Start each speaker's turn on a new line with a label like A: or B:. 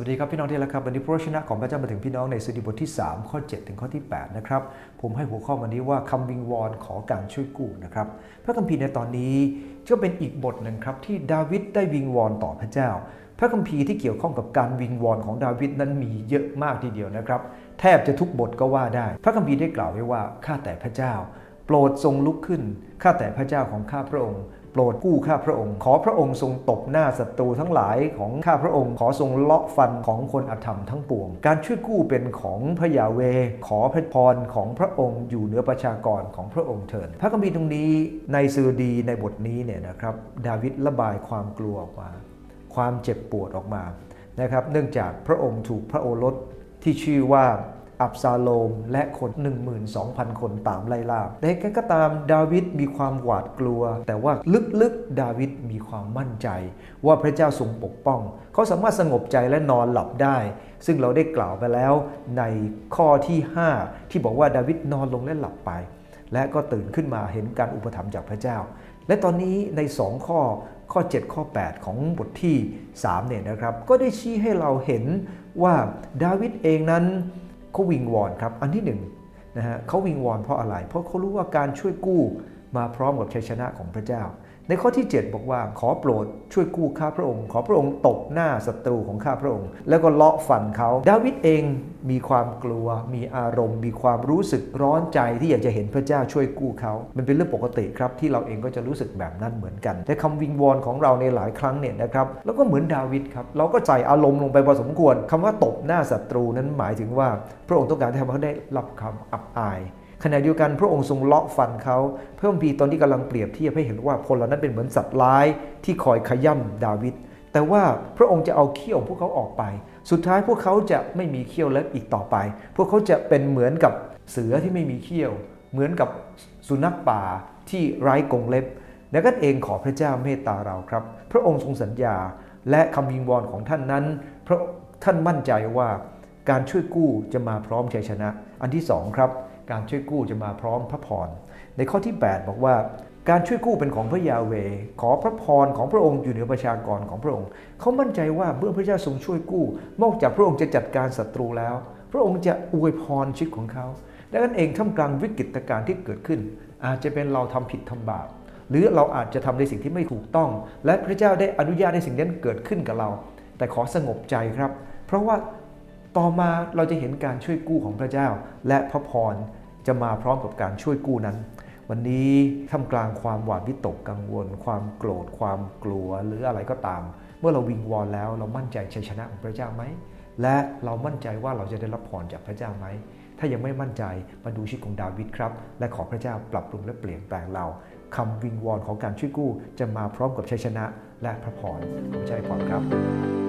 A: วัสดีครับพี่น้องที่รักครับวันนี้พระชนะของพระเจ้ามาถึงพี่น้องในสุดีบทที่ 3 ข้อ 7 ถึงข้อที่8นะครับผมให้หัวข้อวันนี้ว่าคำวิงวอนขอการช่วยกู้นะครับพระคัมภีร์ในตอนนี้ก็เป็นอีกบทหนึ่งครับที่ดาวิดได้วิงวอนต่อพระเจ้า พระคัมภีร์ที่เกี่ยวข้องกับการวิงวอนของดาวิดนั้นมีเยอะมากทีเดียวนะครับแทบจะทุกบทก็ว่าได้ พระคัมภีร์ได้กล่าวไว้ว่าข้าแต่พระเจ้า โปรดทรงลุกขึ้นข้าแต่พระเจ้าของข้าพระองค์ ปรดกู้ข้าพระองค์ ขอพระองค์ทรงตบหน้าศัตรูทั้งหลายของข้าพระองค์ ขอทรงเลาะฟันของคนอธรรมทั้งปวง การช่วยกู้เป็นของพระยาเว ขอพระพรของพระองค์อยู่เหนือประชากรของพระองค์เถิดพระคัมภีร์ตรงนี้ในซือดีในบทนี้เนี่ยนะครับดาวิดระบายความกลัวออกมา ความเจ็บปวดออกมานะครับเนื่องจากพระองค์ถูกพระโอรสที่ชื่อว่า อับซาโลม และคน 12,000 คนตามไล่ล่าแต่ก็ตามดาวิดมีความหวาดกลัว แต่ว่าลึกๆ ดาวิดมีความมั่นใจ ว่าพระเจ้าทรงปกป้อง เขาสามารถสงบใจและนอนหลับได้ ซึ่งเราได้กล่าวไปแล้วในข้อที่ 5 ที่บอกว่าดาวิดนอนลงและหลับไป และก็ตื่นขึ้นมาเห็นการอุปถัมภ์จากพระเจ้า และตอนนี้ใน2ข้อข้อ 7 ข้อ 8 ของบทที่3เนี่ยนะครับ ก็ได้ชี้ให้เราเห็นว่าดาวิดเองนั้น เขาวิงวอนครับ อันที่หนึ่งนะฮะเขาวิงวอนเพราะอะไร เพราะเขารู้ว่าการช่วยกู้มาพร้อมกับชัยชนะของพระเจ้า ในข้อที่ 7 บอกว่าขอโปรดช่วยกู้ข้าพระองค์ ขอพระองค์ตบหน้าศัตรูของข้าพระองค์ แล้วก็เลาะฟันเขาดาวิดเองมีความกลัว มีอารมณ์ มีความรู้สึกร้อนใจที่อยากจะเห็นพระเจ้าช่วยกู้เขา มันเป็นเรื่องปกติครับที่เราเองก็จะรู้สึกแบบนั้นเหมือนกัน แต่คำวิงวอนของเราในหลายครั้งเนี่ยนะครับแล้วก็เหมือนดาวิดครับเราก็ใส่อารมณ์ลงไปพอสมควรคำว่าตบหน้าศัตรูนั้นหมายถึงว่า พระองค์ต้องการให้เขาได้รับคำอับอาย ขณะเดียวกันพระองค์ทรงเลาะฟันเขาเพิ่มพีตอนที่กำลังเปรียบเทียบให้เห็นว่าคนเหล่านั้นเป็นเหมือนสัตว์ร้ายที่คอยขย่ำดาวิดแต่ว่าพระองค์จะเอาเขี้ยวพวกเขาออกไป สุดท้ายพวกเขาจะไม่มีเขี้ยวเล็บอีกต่อไป พวกเขาจะเป็นเหมือนกับเสือที่ไม่มีเขี้ยว เหมือนกับสุนัขป่าที่ไร้กรงเล็บดังนั้นเองขอพระเจ้าเมตตาเราครับ พระองค์ทรงสัญญาและคำวิงวอนของท่านนั้นพระท่านมั่นใจว่า การช่วยกู้จะมาพร้อมชัยชนะ อันที่สองครับการช่วยกู้จะมาพร้อมพระพร ในข้อที่ 8 บอกว่า การช่วยกู้เป็นของพระยาเว ขอพระพรของพระองค์อยู่เหนือประชากรของพระองค์ เขามั่นใจว่าเมื่อพระเจ้าทรงช่วยกู้ นอกจากพระองค์จะจัดการศัตรูแล้ว พระองค์จะอวยพรชีวิตของเขาดังนั้นเองท่ามกลางวิกฤตการณ์ที่เกิดขึ้น อาจจะเป็นเราทำผิดทำบาปหรือเราอาจจะทำในสิ่งที่ไม่ถูกต้อง และพระเจ้าได้อนุญาตให้สิ่งนั้นเกิดขึ้นกับเรา แต่ขอสงบใจครับ เพราะว่า ต่อมาเราจะเห็นการช่วยกู้ของพระเจ้า และพระพรจะมาพร้อมกับการช่วยกู้นั้น วันนี้ท่ามกลางความหวาดวิตกกังวล ความโกรธ ความกลัวหรืออะไรก็ตาม เมื่อเราวิงวอนแล้วเรามั่นใจชัยชนะของพระเจ้าไหมและเรามั่นใจว่าเราจะได้รับพรจากพระเจ้าไหมถ้ายังไม่มั่นใจมาดูชีวิตของดาวิดครับ และขอพระเจ้าปรับปรุงและเปลี่ยนแปลงเราคำวิงวอนของการช่วยกู้ จะมาพร้อมกับชัยชนะและพระพรของใจพรครับ